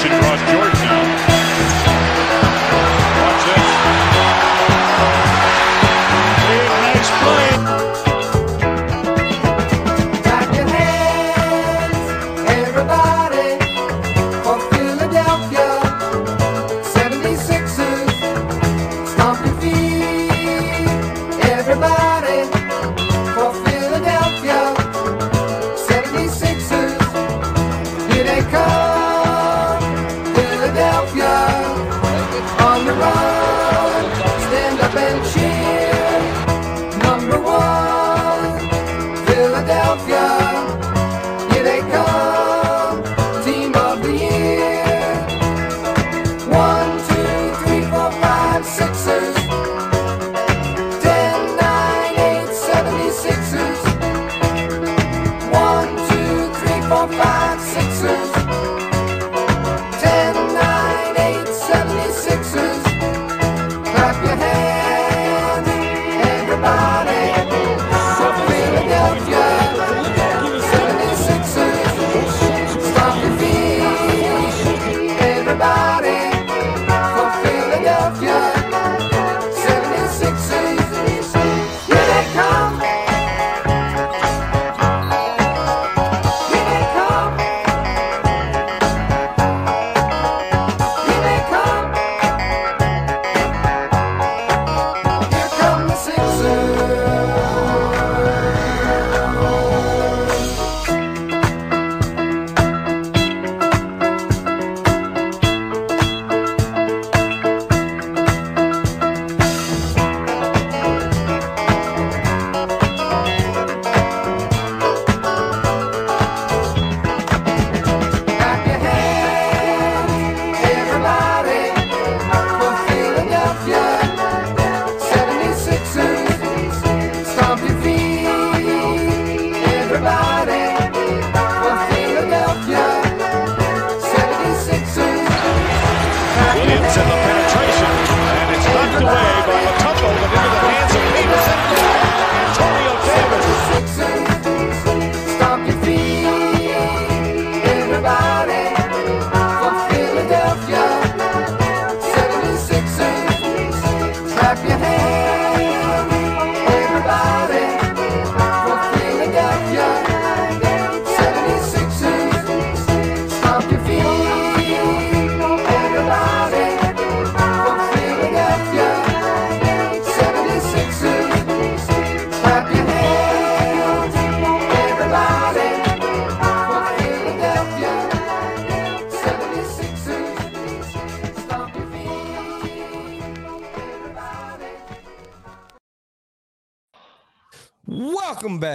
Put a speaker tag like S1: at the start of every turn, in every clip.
S1: penetration draws
S2: four, five, sixes. Ten,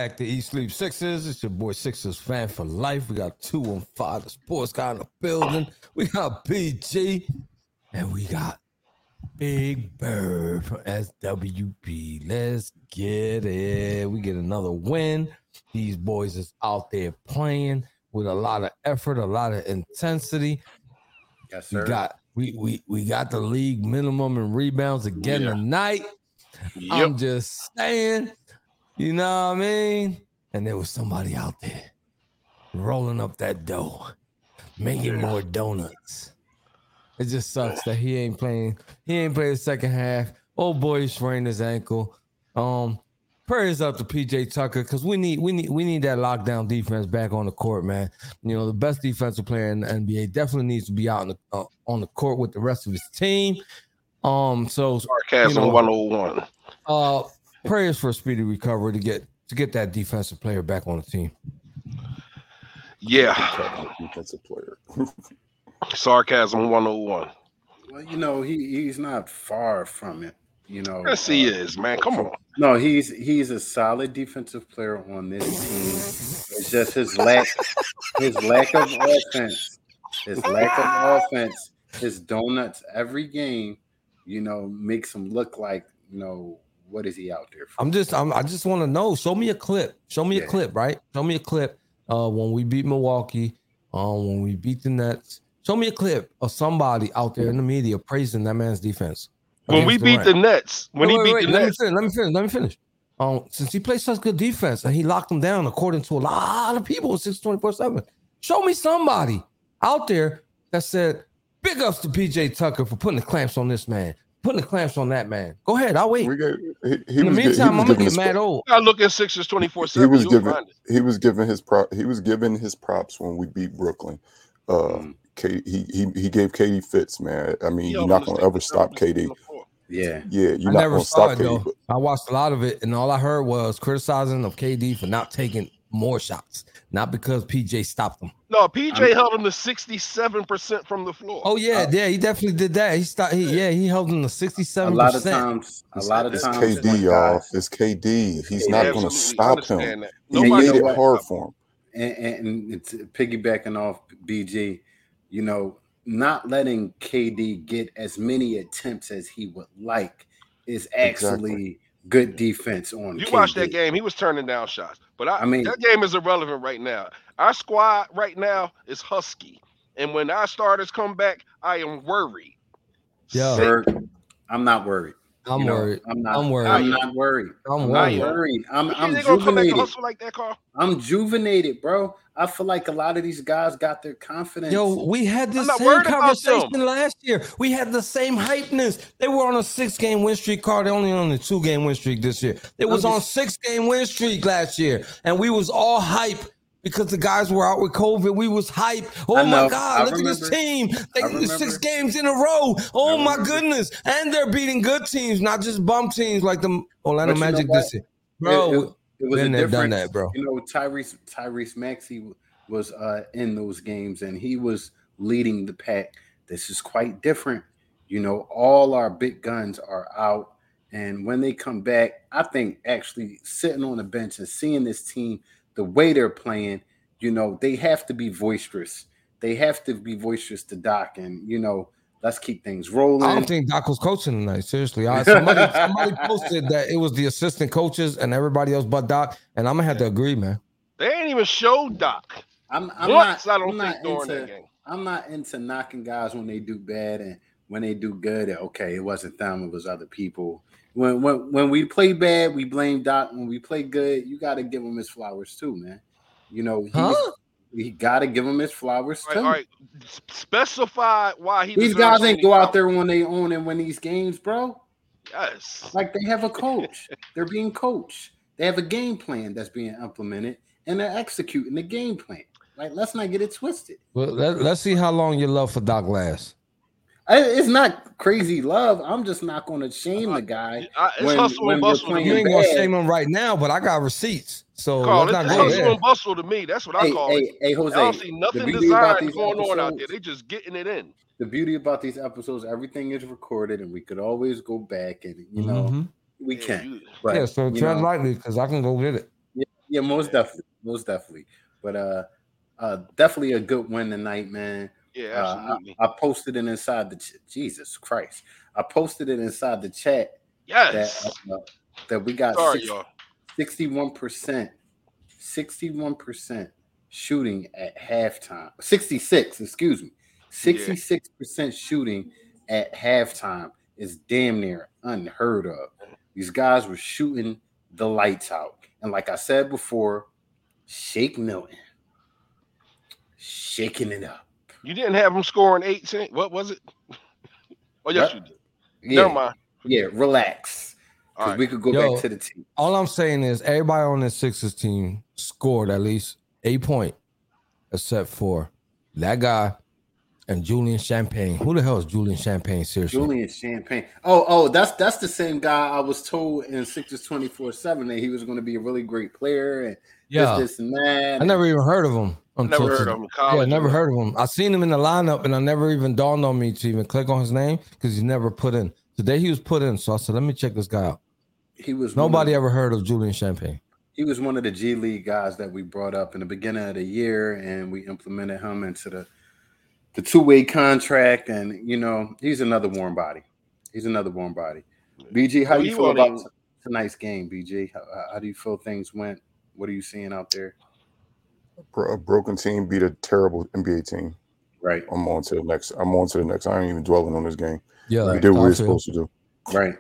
S3: back to Eat Sleep Sixers. It's your boy Sixers fan for life. We got two on five, the sports guy in the building. We got PG and we got Big Bird from SWB. Let's get it. We get another win. These boys is out there playing with a lot of effort, a lot of intensity.
S4: Yes, sir.
S3: We got we we we got the league minimum in rebounds again
S4: Yeah.
S3: tonight. I'm just saying, you know what I mean? And there was somebody out there rolling up that dough, making more donuts. It just sucks that he ain't playing. He ain't playing the second half. Old boy sprained his ankle. Um, prayers up to PJ Tucker because we need we need we need that lockdown defense back on the court, man. You know the best defensive player in the NBA definitely needs to be out on the uh, on the court with the rest of his team. Um, so
S5: Sarcasm
S3: you know,
S5: 101.
S3: uh, prayers for a speedy recovery to get to get that defensive player back on the team.
S5: Yeah.
S4: defensive player.
S5: Sarcasm 101.
S4: Well, you know, he he's not far from it. You know,
S5: Yes, he
S4: uh,
S5: is, man. Come on.
S4: No, he's he's a solid defensive player on this team. It's just his lack his lack of offense. His lack of offense, his donuts every game, you know, makes him look like, you know, what is he out there for?
S3: I'm just I'm, I just want to know. Show me a clip. Show me a clip, right? Show me a clip. Uh, when we beat Milwaukee, um, when we beat the Nets. Show me a clip of somebody out there in the media praising that man's defense.
S5: When we
S3: against
S5: beat the Nets, when
S3: Wait,
S5: he
S3: wait,
S5: beat
S3: wait,
S5: the
S3: let
S5: Nets,
S3: me finish. Let me finish. Let me finish. Um, since he plays such good defense and he locked them down according to a lot of people, six twenty four seven. Show me somebody out there that said, big ups to PJ Tucker for putting the clamps on this man, putting the clamps on that man. Go ahead, I'll wait.
S6: We got, he, he
S3: In the
S6: was, gi- he
S3: meantime,
S6: was
S3: I'm gonna
S6: giving
S3: get mad
S6: pro-
S3: old.
S5: I look at Sixers twenty four seven.
S6: he was
S5: You'll
S6: giving he was giving his prop he was giving his props when we beat Brooklyn. Uh,
S4: Mm.
S6: K, he he he gave KD fits, man. I mean,
S5: He
S6: you're not gonna ever stop
S5: on
S6: KD.
S4: Yeah.
S6: Yeah,
S3: I
S6: you're not
S3: never
S6: gonna
S3: saw
S6: stop
S3: it though.
S6: KD. But
S3: I watched a lot of it, and all I heard was criticizing of KD for not taking more shots, not because PJ stopped them.
S5: No, PJ
S4: I'm-
S5: held him to sixty seven percent from the floor.
S3: Oh yeah,
S4: Uh,
S3: yeah, he definitely did that. He stopped. He, yeah, he held him to sixty-seven.
S4: A
S3: sixty-seven
S4: lot of
S3: percent.
S4: times, a lot of
S6: it's
S4: times,
S6: KD,
S4: when
S6: y'all. It's KD. He's
S4: Yeah,
S6: not gonna stop him.
S5: understand that.
S4: Yeah,
S6: He
S5: Nobody
S6: made it hard for him.
S4: and, and, and it's piggybacking off BG, you know, not letting KD get as many attempts as he would like is actually
S6: Exactly.
S4: Good defense on.
S5: You
S4: KD.
S5: watch that game, he was turning down shots. But I,
S4: I mean-
S5: that game is irrelevant right now. Our squad right now is husky. And when our starters come back, I am worried.
S3: Yeah.
S4: I'm not worried.
S3: I'm
S4: You know,
S3: worried.
S4: I'm not.
S3: I'm worried.
S4: I'm not worried.
S3: I'm
S4: I'm
S3: worried.
S4: I'm, I'm
S5: they gonna come back and
S4: juvenated.
S5: like that, Carl?
S4: I'm juvenated, bro. I feel like a lot of these guys got their confidence.
S3: Yo, we had the same conversation last year. We had the same hypeness. They were on a six-game win streak. Car, They're only on a two-game win streak this year. They was
S4: I'm
S3: on six-game win streak last year, and we was all hype because the guys were out with COVID. We was hype. Oh my. God,
S4: I
S3: look at this team. They six games in a row. Oh my goodness. And they're beating good teams, not just bum teams like the Orlando Magic this year. Bro,
S4: It- it- it was
S3: been
S4: a
S3: there, done that, bro.
S4: You know, Tyrese Tyrese Maxey was uh, in those games and he was leading the pack. This is quite different. You know, all our big guns are out, and when they come back, I think actually sitting on the bench and seeing this team the way they're playing, you know, they have to be boisterous. They have to be boisterous to Doc, and you know, let's keep things rolling.
S3: I don't think Doc was coaching tonight. Seriously, I, somebody somebody posted that it was the assistant coaches and everybody else but Doc, and I'm gonna have to agree, man.
S5: They ain't even show Doc.
S4: I'm, I'm
S5: Once,
S4: not.
S5: I don't
S4: I'm
S5: think
S4: not
S5: during
S4: into,
S5: that game.
S4: I'm not into knocking guys when they do bad and when they do good. Okay, it wasn't them; it was other people. When when when we play bad, we blame Doc. When we play good, you got to give him his flowers too, man. You know, he
S3: Huh?
S4: he got to give him his flowers
S5: All
S4: too.
S5: right, all right. Specify why he
S4: These guys ain't go out there when they own and win these games, bro.
S5: Yes.
S4: Like they have a coach. they're being coached. They have a game plan that's being implemented, and they're executing the game plan. Like, let's not get it twisted.
S3: Well, let, let's see how long your love for Doc lasts.
S4: I, it's not crazy love. I'm just not going to shame the guy.
S5: I, it's
S4: when-
S5: hustle
S4: when
S5: and bustle
S3: You ain't gonna shame him right now, but I got receipts, so
S5: Carl, it's,
S3: not
S5: it's hustle
S3: there.
S5: and bustle to me. That's what I call
S4: hey,
S5: it.
S4: hey, Jose,
S5: I don't see nothing
S4: beauty
S5: designed
S4: these
S5: going on out there. They just getting it in.
S4: the beauty about these episodes, everything is recorded, and we could always go back and you know
S3: Mhm.
S4: we
S5: Yeah,
S4: can.
S5: you-
S4: But
S3: yeah, so
S4: you
S3: tread
S4: know,
S3: lightly because I can go with it.
S4: yeah, most definitely, most definitely. But uh, uh, definitely a good win tonight, man.
S5: Yeah,
S4: Uh. I, I posted it inside the ch- Jesus Christ. I posted it inside the chat
S5: yes.
S4: that uh, that we got
S5: Sorry,
S4: six-
S5: y'all.
S4: 61%, 61% shooting at halftime. 66, excuse me. 66% shooting at halftime is damn near unheard of. These guys were shooting the lights out. And like I said before, Shake Milton shaking it up.
S5: You didn't have them scoring 18. What was it? oh, yes,
S4: What?
S5: you did.
S4: Yeah,
S5: Never mind.
S4: yeah, relax. Because
S5: right.
S4: we could go
S3: Yo.
S4: back to the team.
S3: All I'm saying is everybody on this Sixers team scored at least a point, except for that guy and Julian Champagnie. Who the hell is Julian Champagnie? Seriously,
S4: Julian Champagnie. Oh, oh, that's that's the same guy I was told in Sixers 24 7 that he was going to be a really great player and
S3: yeah,
S4: this, this, and that.
S3: I never even heard of him. Until
S5: Never heard
S3: today.
S5: of him. in College
S3: Yeah, never heard of him. I seen him in the lineup, and I never even dawned on me to even click on his name because he's never put in. Today he was put in, so I said, "Let me check this guy out."
S4: He was
S3: Nobody
S4: of,
S3: ever heard of Julian Champagnie.
S4: he was one of the G League guys that we brought up in the beginning of the year, and we implemented him into the the two way contract. And you know, he's another warm body. He's another warm body. BG, how
S5: Well,
S4: you feel
S5: won't
S4: about
S5: even-
S4: t- tonight's game, BG? How, how do you feel things went? What are you seeing out there?
S6: A broken team beat a terrible NBA team.
S4: Right,
S6: I'm on to the next. I'm on to the next. I ain't even dwelling on this game.
S3: Yeah,
S6: We did what
S3: I
S6: we were supposed to do.
S4: right.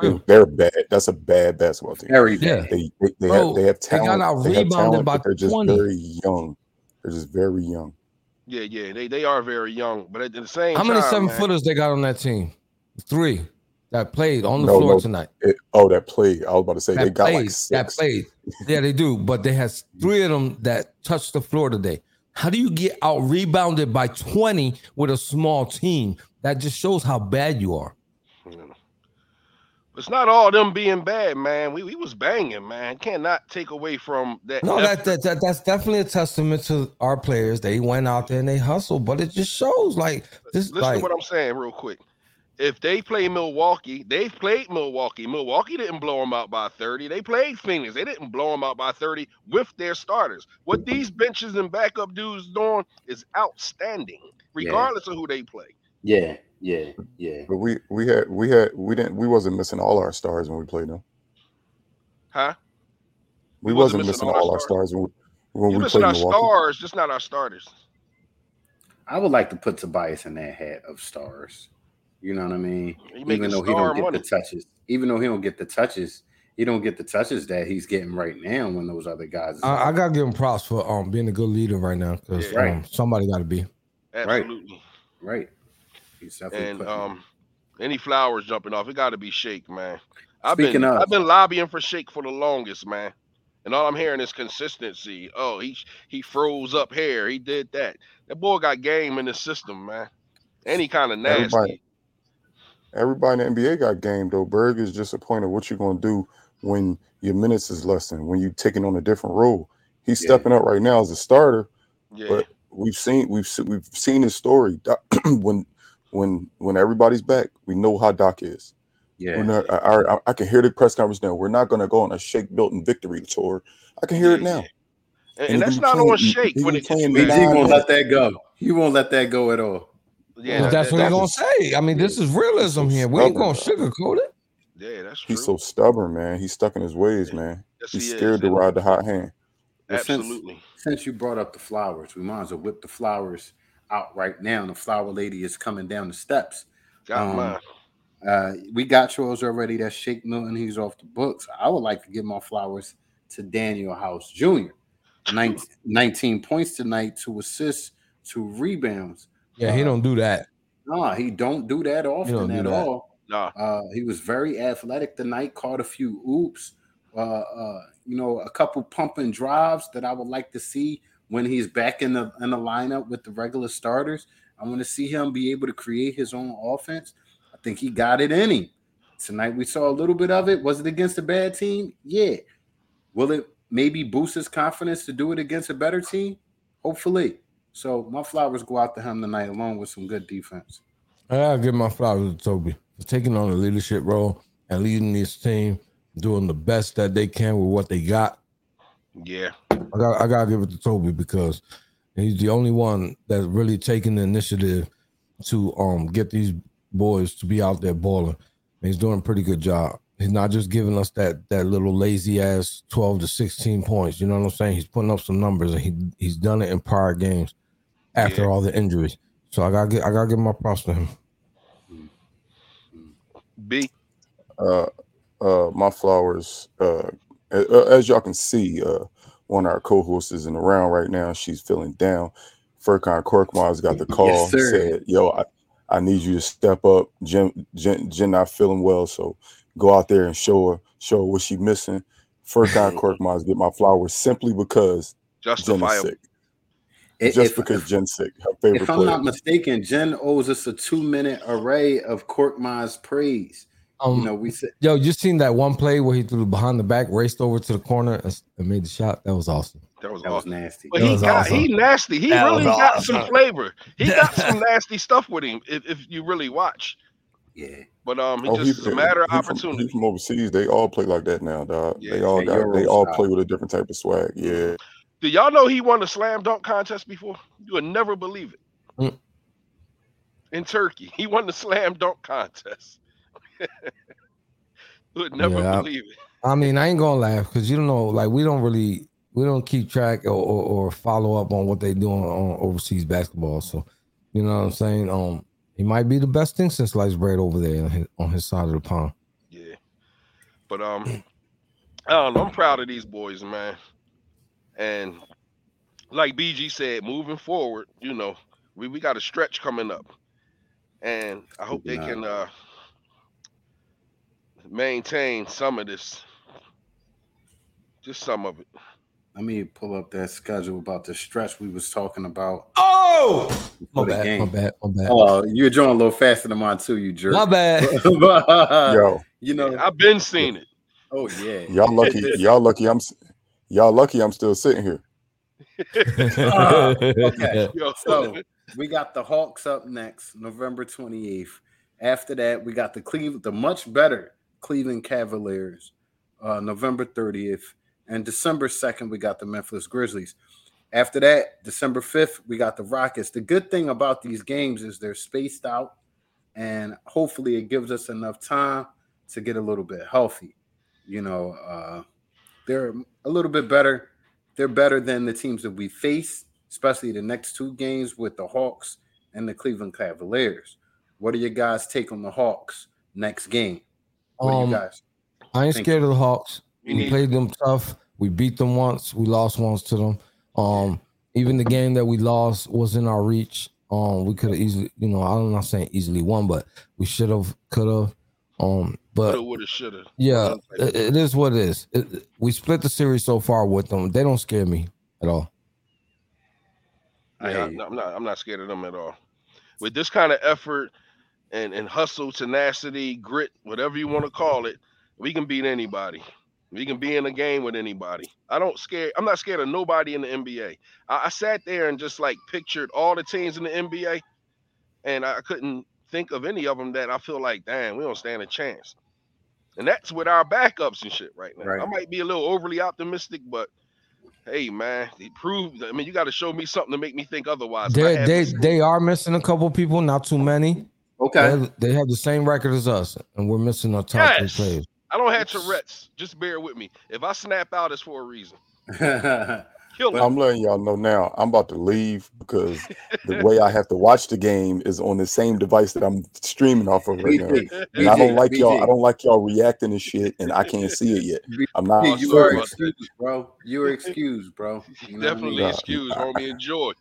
S6: They, they're bad. That's a bad basketball team.
S4: Very
S3: Yeah.
S6: They they, they
S3: Bro,
S6: have they have
S3: they got
S6: talent.
S3: out
S6: They have
S3: rebounded
S6: talent,
S3: by
S6: but they're just
S3: 20.
S6: very young. They're just very young.
S5: Yeah, yeah, they they are very young, but at the same
S3: How
S5: time,
S3: many seven
S5: man,
S3: footers they got on that team? Three that played on the
S6: No,
S3: floor
S6: no.
S3: tonight.
S6: It, oh, that played. I was about to say
S3: That
S6: they got
S3: played.
S6: like
S3: that played. Yeah, they do. But they has three of them that touched the floor today. How do you get out rebounded by 20 with a small team? That just shows how bad you are.
S5: It's not all them being bad, man. We we was banging, man. Cannot take away from that.
S3: No, that, that, that that's definitely a testament to our players. They went out there and they hustled, but it just shows like this.
S5: Listen
S3: Like,
S5: to what I'm saying real quick. If they play Milwaukee, they've played Milwaukee. Milwaukee didn't blow them out by 30. They played Phoenix. They didn't blow them out by 30 with their starters. What these benches and backup dudes doing is outstanding, regardless of who they play.
S4: Yeah, yeah, yeah.
S6: But we we had we had we didn't we wasn't missing all our stars when we played them.
S5: Huh?
S6: We
S5: You
S6: wasn't missing all our stars when we, when
S5: You
S6: we
S5: missing
S6: played
S5: our
S6: Milwaukee.
S5: stars, just not our starters.
S4: I would like to put Tobias in that hat of stars. You know what I mean? Even though he don't get
S5: money.
S4: the touches, even though he don't get the touches, he don't get the touches that he's getting right now when those other guys.
S3: I, I gotta give him props for um being a good leader right now because
S5: Yeah.
S4: Right.
S3: um, somebody got to be.
S5: Absolutely.
S4: right. He's definitely
S5: And
S4: putting-
S5: um, any flowers jumping off, it got to be Shake, man. I've
S4: Speaking
S5: been
S4: of-
S5: I've been lobbying for Shake for the longest, man. And all I'm hearing is consistency. Oh, he he froze up hair. He did that. That boy got game in the system, man. Any kind of nasty.
S6: Everybody- Everybody in the NBA got game though. Berg is just a point of what you're gonna do when your minutes is lessened, when you're taking on a different role. He's
S4: Yeah.
S6: stepping up right now as a starter.
S5: Yeah,
S6: But we've seen we've we've seen his story. When when when everybody's back, we know how Doc is.
S4: yeah,
S6: not, I, I, I can hear the press conference now. We're not going to go on a Shake built Milton victory tour. I can hear it now.
S5: and,
S6: and
S5: and that's not
S6: playing-
S5: on
S6: he-
S5: Shake when
S6: been
S5: it gets
S6: playing
S5: bad.
S4: he won't let that go. He won't let that go at all.
S5: Yeah,
S3: Well, that's
S5: that-
S3: what they're
S5: that's-
S3: gonna say. I mean, this is realism
S6: so
S3: here. We ain't gonna sugarcoat it.
S5: Yeah, that's true.
S6: He's so stubborn, man. He's stuck in his ways, man.
S5: Yes,
S6: He's
S5: he is,
S6: scared to ride the hot hand.
S4: Well, since-
S5: Absolutely.
S4: Since you brought up the flowers, we might as well whip the flowers out right now. The flower lady is coming down the steps.
S5: Got
S4: um,
S5: mine.
S4: Uh, we got yours already. That's Shake Milton. He's off the books. I would like to give my flowers to Danuel House Jr. 19, 19 points tonight, two assists, two rebounds.
S3: Yeah, he
S4: Uh,
S3: don't do that.
S4: No, he don't do that often
S3: don't
S4: at
S3: that.
S4: all.
S5: Nah,
S4: Uh, he was very athletic tonight. Caught a few oops. Uh, uh, you know, a couple pumping drives that I would like to see when he's back in the in the lineup with the regular starters. I want to see him be able to create his own offense. I think he got it in him. Tonight we saw a little bit of it. Was it against a bad team? Yeah. Will it maybe boost his confidence to do it against a better team? Hopefully. So my flowers go out to him tonight, along with some good defense.
S3: I gotta give my flowers to Toby for taking on a leadership role and leading this team, doing the best that they can with what they got.
S5: yeah.
S3: I got I gotta give it to Toby because he's the only one that's really taking the initiative to um get these boys to be out there balling. And he's doing a pretty good job. He's not just giving us that that little lazy ass 12 to 16 points. You know what I'm saying? He's putting up some numbers and he he's done it in prior games after
S5: Yeah.
S3: all the injuries. So I gotta get I gotta give my props to him.
S5: B.
S6: Uh, uh, my flowers. Uh, as y'all can see, uh, one of our co-hosts is in the round right now. She's feeling down. Furkan Korkmaz got the call.
S4: sir.
S6: said, "Yo, I, I need you to step up. Jen, Jen, Jen not feeling well, so go out there and show her, show her what she missing." Furkan Korkmaz get my flowers simply because Jen is
S5: Justifiable.
S6: sick.
S4: If-
S6: Just
S4: if-
S6: because Jen's sick, her favorite
S4: If I'm
S6: player.
S4: not mistaken, Jen owes us a two minute array of Korkmaz praise.
S3: Um,
S4: You know, we said
S3: Yo, you seen that one play where he threw behind the back, raced over to the corner, and, and made the shot? That was awesome.
S5: That was
S4: that was nasty.
S5: But
S3: That
S5: he
S3: was
S5: got
S3: awesome.
S5: he nasty. He
S3: That
S5: really
S3: was
S5: got some flavor. He got some nasty stuff with him if, if you really watch.
S4: Yeah,
S5: But um, he
S6: Oh,
S5: just it's a matter of
S6: he from-
S5: opportunity.
S6: from overseas. They all play like that now, dog.
S5: Yeah,
S6: they all
S4: yeah,
S6: got. They all
S4: style.
S6: play with a different type of swag. Yeah.
S5: Do y'all know he won a slam dunk contest before? You would never believe it.
S3: Mm.
S5: In Turkey, he won the slam dunk contest. you would never
S3: Yeah, I-
S5: believe it.
S3: I mean, I ain't gonna laugh because you don't know, like we don't really we don't keep track or, or, or follow up on what they doing on overseas basketball. So, you know what I'm saying? Um, he might be the best thing since sliced bread over there on his, on his side of the pond.
S5: Yeah. But um, I don't know. I'm proud of these boys, man. And like BG said, moving forward, you know, we, we got a stretch coming up. And I hope they can uh maintain some of this. Just some of it.
S4: Let me pull up that schedule about the stretch we was talking about.
S3: Oh, my bad,
S4: game.
S3: my bad, my bad,
S4: Oh, you're drawing a little faster than mine too, you jerk.
S3: my bad.
S6: Yo,
S4: you know,
S5: I've been seeing it.
S4: oh yeah.
S6: y'all lucky. Y'all lucky. I'm. S- Y'all lucky. I'm still sitting here.
S4: Ah, okay.
S5: Yo,
S4: So we got the Hawks up next, November 28th. After that, we got the Cleveland, the much better Cleveland Cavaliers, uh, November 30th. And December 2nd, we got the Memphis Grizzlies. After that, December 5th, we got the Rockets. The good thing about these games is they're spaced out, and hopefully it gives us enough time to get a little bit healthy. You know, uh, they're a little bit better. They're better than the teams that we face, especially the next two games with the Hawks and the Cleveland Cavaliers. What are your guys' take on the Hawks next game? What do
S3: Um,
S4: you guys?
S3: I ain't
S4: Thank
S3: scared of the Hawks.
S5: We
S3: We played them tough. We beat them once. We lost once to them. Um, even the game that we lost was in our reach. Um, we could have easily, you know, I'm not saying easily won, but we should have, could have. Um, but
S5: Coulda, woulda, shoulda.
S3: yeah, it, it is what it is. It- it- we split the series so far with them. They don't scare me at all.
S4: I
S5: Yeah,
S4: hear
S5: I'm not, I'm not. I'm not scared of them at all. With this kind of effort and and hustle, tenacity, grit, whatever you want to call it, we can beat anybody. We can be in a game with anybody. I don't scare. I'm not scared of nobody in the NBA. I, I sat there and just like pictured all the teams in the NBA, and I couldn't think of any of them that I feel like, damn, we don't stand a chance. And that's with our backups and shit right now.
S4: Right.
S5: I might be a little overly optimistic, but hey, man, they proved. I mean, you got to show me something to make me think otherwise.
S3: They they they are missing a couple people, not too many.
S4: Okay.
S3: They, they have the same record as us, and we're missing our top three
S5: Yes.
S3: players.
S5: I don't have Tourette's. Just bear with me. If I snap out, it's for a reason. Kill it.
S6: I'm letting y'all know now. I'm about to leave because the way I have to watch the game is on the same device that I'm streaming off of right now.
S4: BG,
S6: And I don't
S4: BG,
S6: like y'all. I don't like y'all reacting to shit, and I can't see it yet. I'm not.
S4: Hey, you
S5: sorry
S4: are excused, bro. You are excused, bro. You know what I
S5: Definitely
S4: mean?
S6: Nah,
S5: excuse,
S6: I-
S5: homie. Enjoy.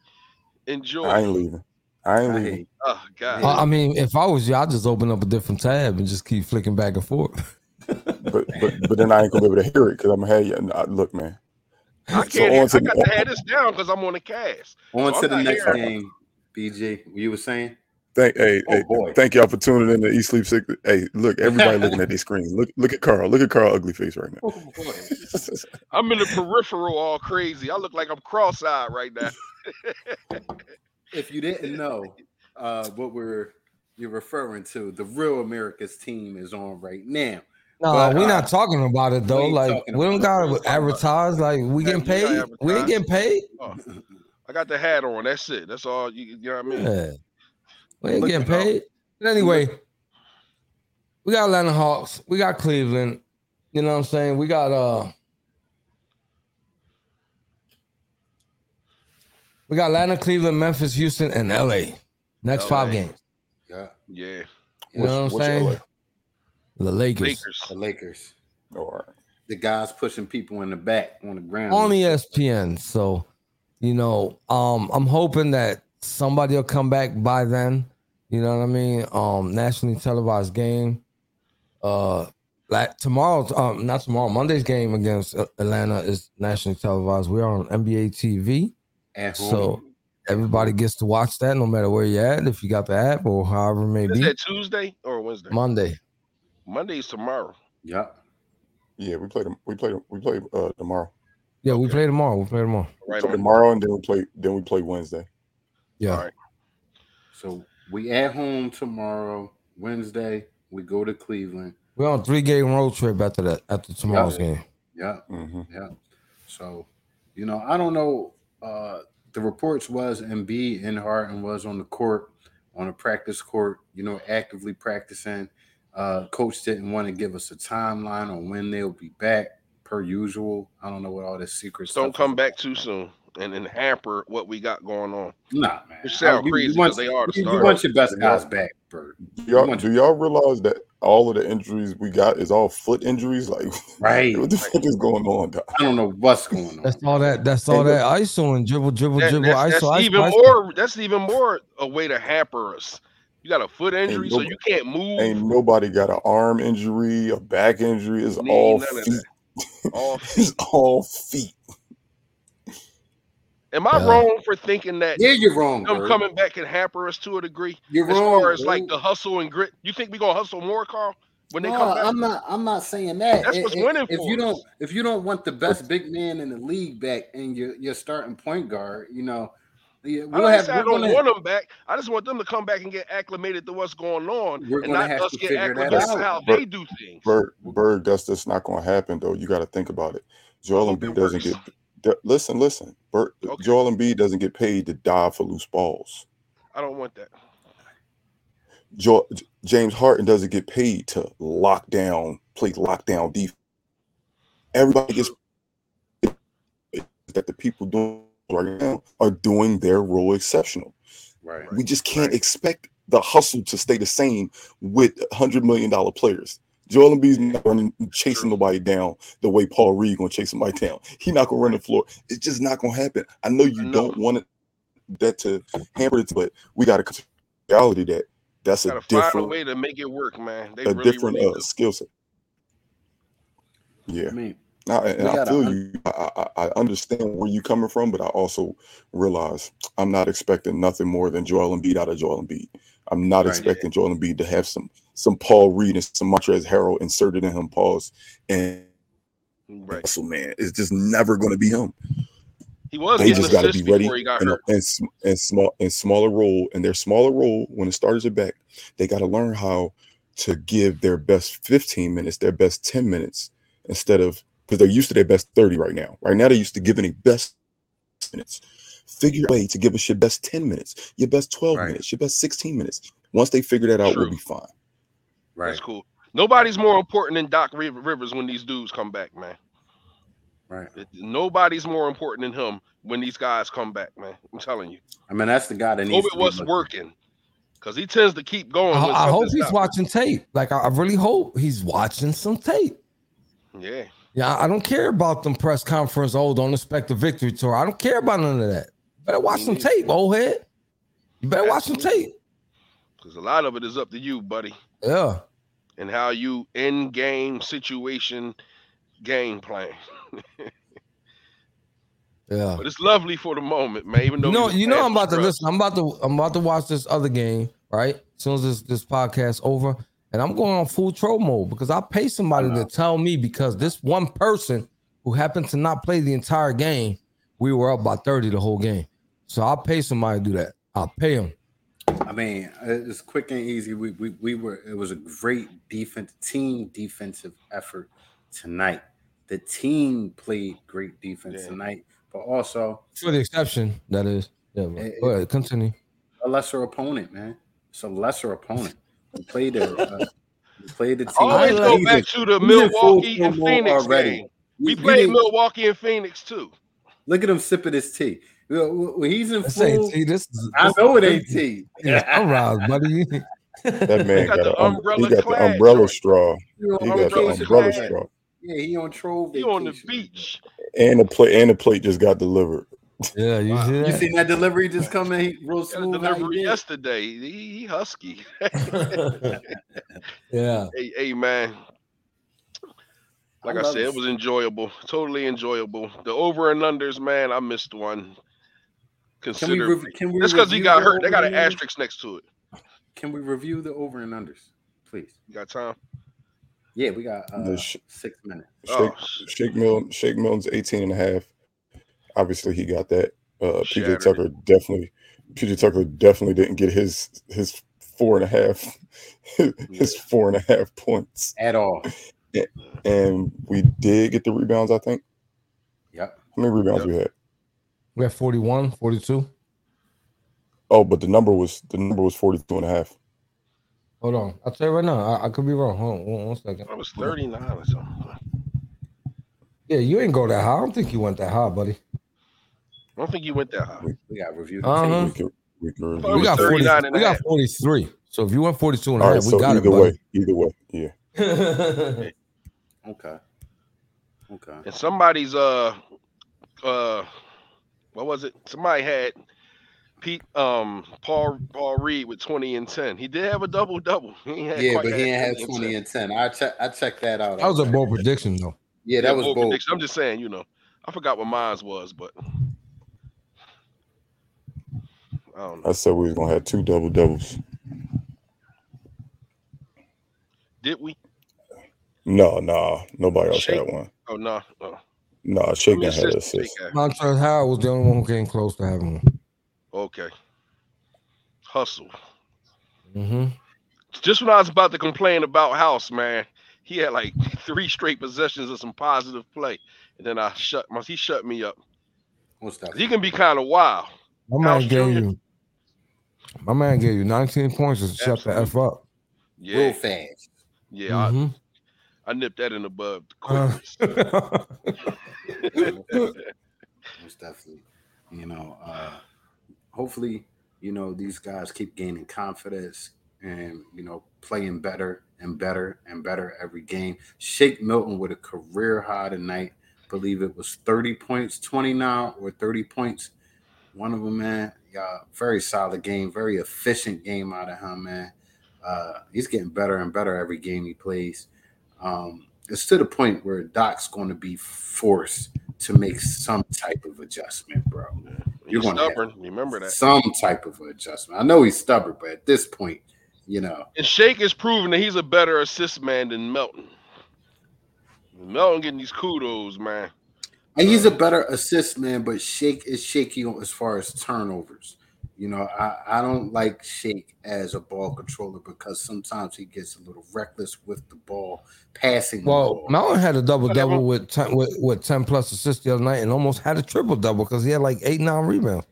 S5: Enjoy.
S6: I ain't leaving. I ain't leaving.
S5: oh God.
S3: I I mean, if I was you, I'd just open up a different tab and just keep flicking back and forth.
S6: But but but then I ain't gonna be able to hear it because I'm gonna have you. Look, man.
S5: I
S6: So
S5: can't.
S6: on
S5: I got
S6: the-
S5: to have this down because I'm on the cast.
S4: On
S5: So
S4: to the next
S5: hearing-
S4: game, BG. You were saying?
S6: Thank hey,
S4: Oh,
S6: hey
S4: boy.
S6: thank y'all for tuning in to Eat Sleep Sick. Hey, look, everybody looking at their screen. Look look at Carl. Look at Carl ugly face right now.
S4: Oh boy.
S5: I'm in the peripheral, all crazy. I look like I'm cross-eyed right now.
S4: if you didn't know uh, what we're you're referring to, the real America's team is on right now.
S3: No,
S4: But,
S3: we're
S4: uh,
S3: not talking about it though.
S4: ain't
S3: Like we don't gotta
S4: We're talking about
S3: advertise. Like we getting paid. We ain't getting paid.
S5: Oh, I got the hat on. That's it. That's all. You, you know what I mean?
S3: Yeah. We ain't
S4: Look
S3: getting paid. But anyway, we got Atlanta Hawks. We got Cleveland. You know what I'm saying? We got uh we got Atlanta, Cleveland, Memphis, Houston, and LA. Next five games.
S4: Yeah,
S5: Yeah.
S3: You know what I'm
S6: What's- what's
S3: saying?
S6: LA?
S3: The Lakers.
S5: Lakers.
S4: the Lakers.
S6: All right.
S4: The guys pushing people in the back on the ground.
S3: on ESPN. So, you know, um, I'm hoping that somebody will come back by then. You know what I mean? Um, nationally televised game. Uh, like tomorrow, um, not tomorrow, Monday's game against Atlanta is nationally televised. We are on NBA TV,
S4: At home.
S3: so everybody gets to watch that, no matter where you're at. If you got the app or however it may
S5: Is
S3: be,
S5: that Tuesday or Wednesday?
S3: Monday.
S5: Monday's tomorrow.
S4: yeah.
S6: Yeah, we play them. We play. We play uh, tomorrow.
S3: Yeah, we
S5: Okay.
S3: play tomorrow. We play tomorrow.
S5: Right
S6: Play
S5: on.
S6: tomorrow, and then we play. Then we play Wednesday.
S3: Yeah.
S5: All right.
S4: So we at home tomorrow, Wednesday. We go to Cleveland.
S3: We're on three game road trip after that, after tomorrow's
S4: Yeah.
S3: game.
S4: Yeah.
S6: hmm
S4: Yeah. So, you know, I don't know. Uh the reports was Embiid and Harden was on the court, on a practice court, you know, actively practicing. Uh coach didn't want to give us a timeline on when they'll be back per usual. I don't know what all this secret
S5: Just don't come
S4: is
S5: back too soon and, and hamper what we got going on.
S4: Nah, man.
S5: It sound
S4: You- you
S5: crazy
S4: want-
S5: 'cause they are the
S4: you, you want your best guys back, Bird.
S6: Do y'all do y'all realize that all of the injuries we got is all foot injuries. Like,
S4: Right.
S6: what the fuck is going on? dog?
S4: I don't know what's going on.
S3: That's all that. That's all
S6: Hey,
S3: that ISO and dribble, dribble,
S5: That-
S3: dribble,
S5: that's,
S3: ISO.
S5: that's
S3: ISO,
S5: even
S3: ISO.
S5: more. That's even more a way to hamper us. You got a foot injury, so
S6: no-
S5: you can't move.
S6: Ain't nobody got an arm injury, a back injury. It's
S5: Need
S6: all
S5: none of
S6: feet.
S5: All
S6: It's all feet.
S5: Am I
S3: Yeah.
S5: wrong for thinking that
S4: Yeah, you're wrong.
S5: them
S4: Bird.
S5: coming back can hamper us to a degree?
S4: You're
S5: as
S4: wrong.
S5: far as like the hustle and grit, you think we gonna hustle more, Carl? When they
S4: no,
S5: come back,
S4: I'm not. I'm not saying that.
S5: That's
S4: I-
S5: what's
S4: I-
S5: winning
S4: If
S5: for
S4: you
S5: us.
S4: don't, if you don't want the best big man in the league back and your your starting point guard, you know, yeah,
S5: I
S4: we'll
S5: don't
S4: have.
S5: I
S4: We're
S5: don't
S4: gonna,
S5: want them back. I just want them to come back and get acclimated to what's going on,
S4: We're
S5: and not
S4: have
S5: us
S4: to
S5: get
S4: figure that
S5: acclimated to how
S6: But-
S5: they do things.
S6: Berg, Berg, that's just not going to happen, though. You got to think about it. Joel
S5: Hope it
S6: Embiid doesn't
S5: works.
S6: get. Listen, listen. Berg,
S5: Okay.
S6: Joel Embiid doesn't get paid to dive for loose balls.
S5: I don't want that.
S6: Jo- James Harden doesn't get paid to lock down, play lockdown defense. Everybody gets that the people doing right now are doing their role exceptional.
S4: right.
S6: We just can't expect the hustle to stay the same with hundred million dollar players. Joel Embiid's not running chasing nobody down the way Paul Reed gonna chase somebody down. He's not gonna run the floor. It's just not gonna happen. I know you
S5: I know.
S6: don't want it that to hamper it, but we got to reality that that's a
S5: Gotta find a
S6: different
S5: way to make it work, man. They
S6: a
S5: really,
S6: different
S5: really
S6: uh, skill set. Yeah,
S4: I mean,
S6: I, and I feel
S4: un-
S6: you. I, I, I understand where you're coming from, but I also realize I'm not expecting nothing more than Joel Embiid out of Joel Embiid. I'm not
S4: Right.
S6: expecting Joel Embiid to have some some Paul Reed and some Montrezl Harrell inserted in him. Pause and
S5: Right.
S6: so man, it's just never going to be him.
S5: He was
S6: They just got to be ready
S5: before he got
S6: and, and, and small and smaller role. And their smaller role when the starters are back, they got to learn how to give their best 15 minutes, their best 10 minutes instead of because they're used to their best 30 right now. Right now, they're used to giving a best minutes. Figure a way to give us your best 10 minutes, your best 12
S4: Right.
S6: minutes, your best 16 minutes. Once they figure that out, we'll be fine.
S4: right.
S5: That's cool. Nobody's more important than Doc Rivers when these dudes come back, man.
S4: Right.
S5: Nobody's more important than him when these guys come back, man. I'm telling you.
S4: I mean, that's the guy that needs
S5: Hope it was working. Because he tends to keep going.
S3: I, I hope he's
S5: not.
S3: watching tape. Like I, I really hope he's watching some tape.
S5: Yeah.
S3: Yeah, I don't care about them press conference. Oh, don't expect a victory tour. I don't care about none of that. You better watch
S5: Me
S3: some tape, old head. You better watch some tape.
S5: Because a lot of it is up to you, buddy,
S3: Yeah.
S5: and how you in game situation game plan.
S3: Yeah.
S5: But it's lovely for the moment, man. Even though
S3: You know, you know, I'm about to listen. I'm about to, I'm about to watch this other game, right? As soon as this this podcast over, and I'm going on full troll mode because I pay somebody to tell me because this one person who happened to not play the entire game, we were up by 30 the whole game. So I'll pay somebody to do that. I'll pay them.
S4: I mean, it's quick and easy. We, we we were. It was a great defense team defensive effort tonight. The team played great defense
S5: Yeah.
S4: tonight, but also
S3: For the exception, that is. Yeah, but go ahead, continue.
S4: a lesser opponent, man. It's a lesser opponent. We played a. Uh, we played the team.
S5: Always
S3: I
S5: go
S3: like
S5: back to the
S4: He's in full
S5: Milwaukee and Phoenix
S4: already.
S5: game. We
S4: You- you
S5: played
S4: didn't-
S5: Milwaukee and Phoenix too.
S4: Look at him sipping his tea. When he's in
S3: This ain't
S4: full,
S3: T. This is
S4: I know it ain't tea.
S3: Yeah, sunrise, buddy.
S6: That man
S5: got
S6: got,
S5: the
S6: a, um,
S5: umbrella
S6: he got the umbrella straw.
S4: He
S6: He got the
S5: Umbrella
S6: umbrella
S5: clad.
S6: straw.
S4: Yeah, he on troll
S5: He on the beach.
S6: And the plate and the plate just got delivered.
S3: Yeah, you
S5: Wow.
S3: see
S4: You
S3: that?
S4: seen that delivery just come in? Real
S5: Got
S4: smooth. how
S5: delivery
S4: did.
S5: yesterday. He, he husky.
S3: yeah.
S5: hey, hey, man. Like I,
S4: love
S5: said, it was enjoyable. Totally enjoyable. The over and unders, man. I missed one.
S4: Can we,
S5: Consider
S4: rev- can we
S5: that's because he
S4: review
S5: got
S4: the
S5: hurt. They got an
S4: over and unders?
S5: asterisk next to it.
S4: Can we review the over and unders, please?
S5: You got time?
S4: Yeah, we got uh,
S6: sh-
S4: six minutes.
S6: Shake,
S5: Oh.
S6: Shake Milton, Shake Milton's 18 and a half. Obviously, he got that. Uh, PJ Tucker definitely, PJ Tucker definitely didn't get his his four and a half, his four and a half points.
S4: At all.
S6: And we did get the rebounds, I think.
S4: Yep.
S6: How many rebounds
S5: Yep.
S6: we had?
S3: We have 41, 42.
S6: Oh, but the number was the number was 42 and a half.
S3: Hold on. I'll tell you right now. I, I could be wrong. Hold on one, one second.
S5: I was 39 or something.
S3: Yeah, you ain't go that high. I don't think you went that high, buddy.
S5: I don't think you went that high.
S4: We got reviewed.
S3: Uh-huh.
S6: We could, we could
S5: Well, it
S3: We got 40,
S5: 39 and
S3: we got 43. So if you went 42 and a half,
S6: right,
S3: we
S6: so
S3: got
S6: either
S3: it,
S6: way, either way, yeah.
S4: Okay. Okay.
S5: And somebody's uh uh what was it? Somebody had Pete um Paul Paul Reed with 20 and 10. He did have a double double.
S4: Yeah, but he didn't have 20 and 10. I check I checked that out.
S3: that was a bold prediction, though.
S4: Yeah, that was bold.
S5: I'm just saying, you know, I forgot what mine was, but I don't know.
S6: I said we was gonna have two double doubles.
S5: Did we?
S6: No, no, nobody else
S5: Shake.
S6: had one.
S5: Oh no, no.
S6: No, Shake
S5: Who
S6: didn't have an
S5: assist did
S6: assist.
S3: Montrezl Harrell was the only one who came close to having one.
S5: Okay. Hustle.
S3: Mm-hmm.
S5: Just when I was about to complain about House, man, he had like three straight possessions of some positive play, and then I shut my he shut me up.
S4: What's that?
S5: He can be kind of wild.
S3: My
S5: House
S3: man gave
S5: Jr.
S3: you. My man gave you 19 points to shut the f up.
S5: Yeah,
S4: Real fast.
S5: yeah. I,
S3: Mhm.
S5: I nipped that in the bud.
S3: Uh.
S4: Most definitely. You know, uh hopefully, you know, these guys keep gaining confidence and you know, playing better and better and better every game. Shake Milton with a career high tonight. Believe it was 30 points, 29 or 30 points. One of them, man. Yeah, very solid game, very efficient game out of him, man. Uh, he's getting better and better every game he plays. Um, it's to the point where Doc's going to be forced to make some type of adjustment, bro.
S5: You're
S4: gonna
S5: stubborn. Remember that.
S4: Some type of adjustment. I know he's stubborn, but at this point, you know,
S5: And Shake is proving that he's a better assist man than Melton. Melton getting these kudos, man.
S4: And he's a better assist man, but Shake is shaky as far as turnovers. You know, I, I don't like Shake as a ball controller because sometimes he gets a little reckless with the ball, passing. the
S3: well,
S4: ball.
S3: Mountain had a double double with 10, with, with 10 plus assists the other night and almost had a triple double because he had like eight, nine rebounds.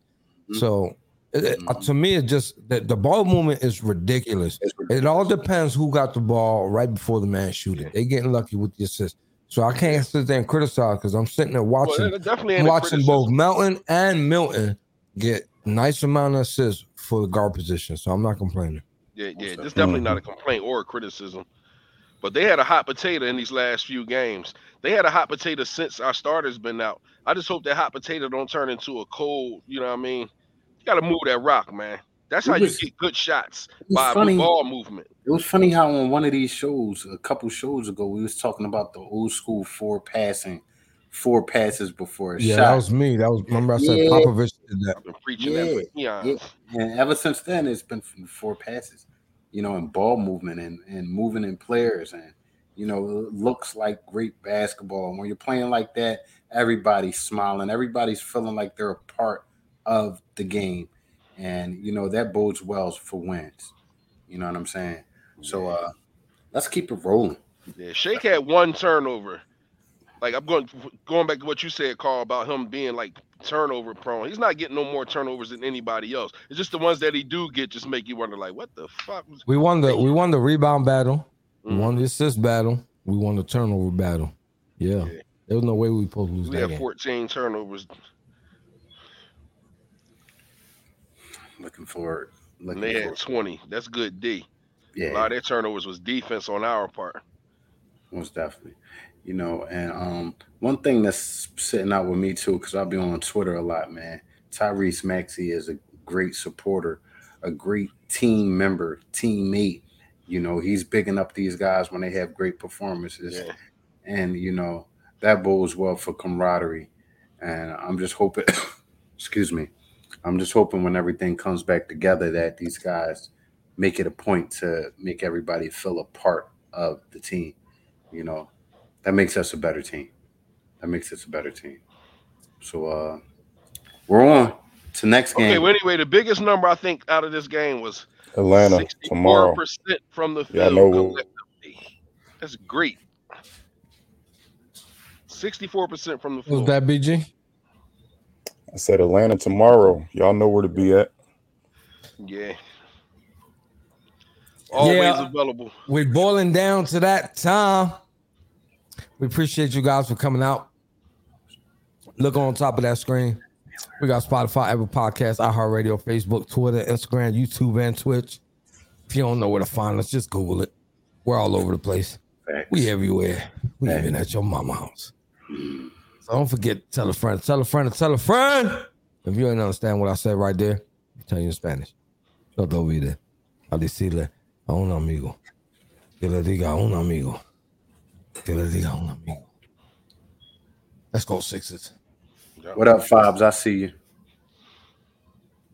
S4: Mhm.
S3: So it, it- uh, to me, it just the, the ball movement is ridiculous.
S4: It's
S3: It all depends who got the ball right before the man shoot it. They getting lucky with the assist. So I can't sit there and criticize because I'm sitting there watching
S5: it definitely
S3: I'm
S5: ain't a
S3: watching both. Melton and Milton get nice amount of assists for the guard position. So I'm not complaining.
S5: Yeah, yeah.
S4: Also-
S5: This definitely not a complaint or a criticism. But they had a hot potato in these last few games. They had a hot potato since our starters been out. I just hope that hot potato don't turn into a cold. You know what I mean? You got to move that rock, man. That's
S4: It
S5: how
S4: was-
S5: you get good shots by
S4: funny.
S5: ball movement.
S4: It was funny how on one of these shows, a couple shows ago, we was talking about the old school four passing, four passes before a
S3: Yeah,
S4: shot.
S3: that was me. That was remember I said
S4: Yeah.
S3: Popovich did that.
S5: I've been preaching that for
S4: Yeah,
S5: eons.
S4: yeah. And ever since then, it's been four passes, you know, and ball movement and, and moving in players. And, you know, looks like great basketball. And when you're playing like that, everybody's smiling. Everybody's feeling like they're a part of the game. And, you know, that bodes well for wins. You know what I'm saying? So uh let's keep it rolling.
S5: Yeah, Shake had one turnover. Like I'm going going back to what you said, Carl, about him being like turnover prone. He's not getting no more turnovers than anybody else. It's just the ones that he do get just make you wonder, like, what the fuck? Was...
S3: We won the we won the rebound battle. We
S5: Mhm.
S3: won the assist battle. We won the turnover battle. Yeah.
S5: Yeah.
S3: There was no way we supposed to lose
S5: We
S3: that
S5: had
S3: game.
S5: 14 turnovers.
S4: Looking forward. Looking
S5: they had 20. That's good D. Yeah. A lot of their turnovers was defense on our part.
S4: most definitely. You know, and um one thing that's sitting out with me too, because I'll be on Twitter a lot, man. Tyrese Maxey is a great supporter, a great team member, teammate. You know, he's bigging up these guys when they have great performances.
S5: Yeah.
S4: and you know that bodes well for camaraderie. And I'm just hoping, excuse me, I'm just hoping when everything comes back together that these guys make it a point to make everybody feel a part of the team. You know, that makes us a better team. That makes us a better team. So uh we're on to next game.
S5: Okay, well, anyway, the biggest number I think out of this game was
S6: Atlanta tomorrow.
S5: 64% from the field.
S6: Yeah, I
S5: field
S6: know.
S5: That's great. 64% from the
S3: Was
S5: field.
S3: that BG?
S6: I said Atlanta tomorrow. Y'all know where to be at.
S5: Yeah. Always
S3: Yeah.
S5: available.
S3: We're boiling down to that time. We appreciate you guys for coming out. Look on top of that screen. We got Spotify, Apple Podcasts, iHeartRadio, Facebook, Twitter, Instagram, YouTube, and Twitch. If you don't know where to find us, just Google it. We're all over the place.
S4: Facts.
S3: We everywhere. We even at your mama house. So don't forget, tell a friend, tell a friend, tell a friend. If you ain't understand what I said right there, I'll tell you in Spanish. Yo te olvide a decirle a un amigo que le diga a un amigo que le diga a un amigo. Let's go Sixers.
S4: What up, Fobs? I see you.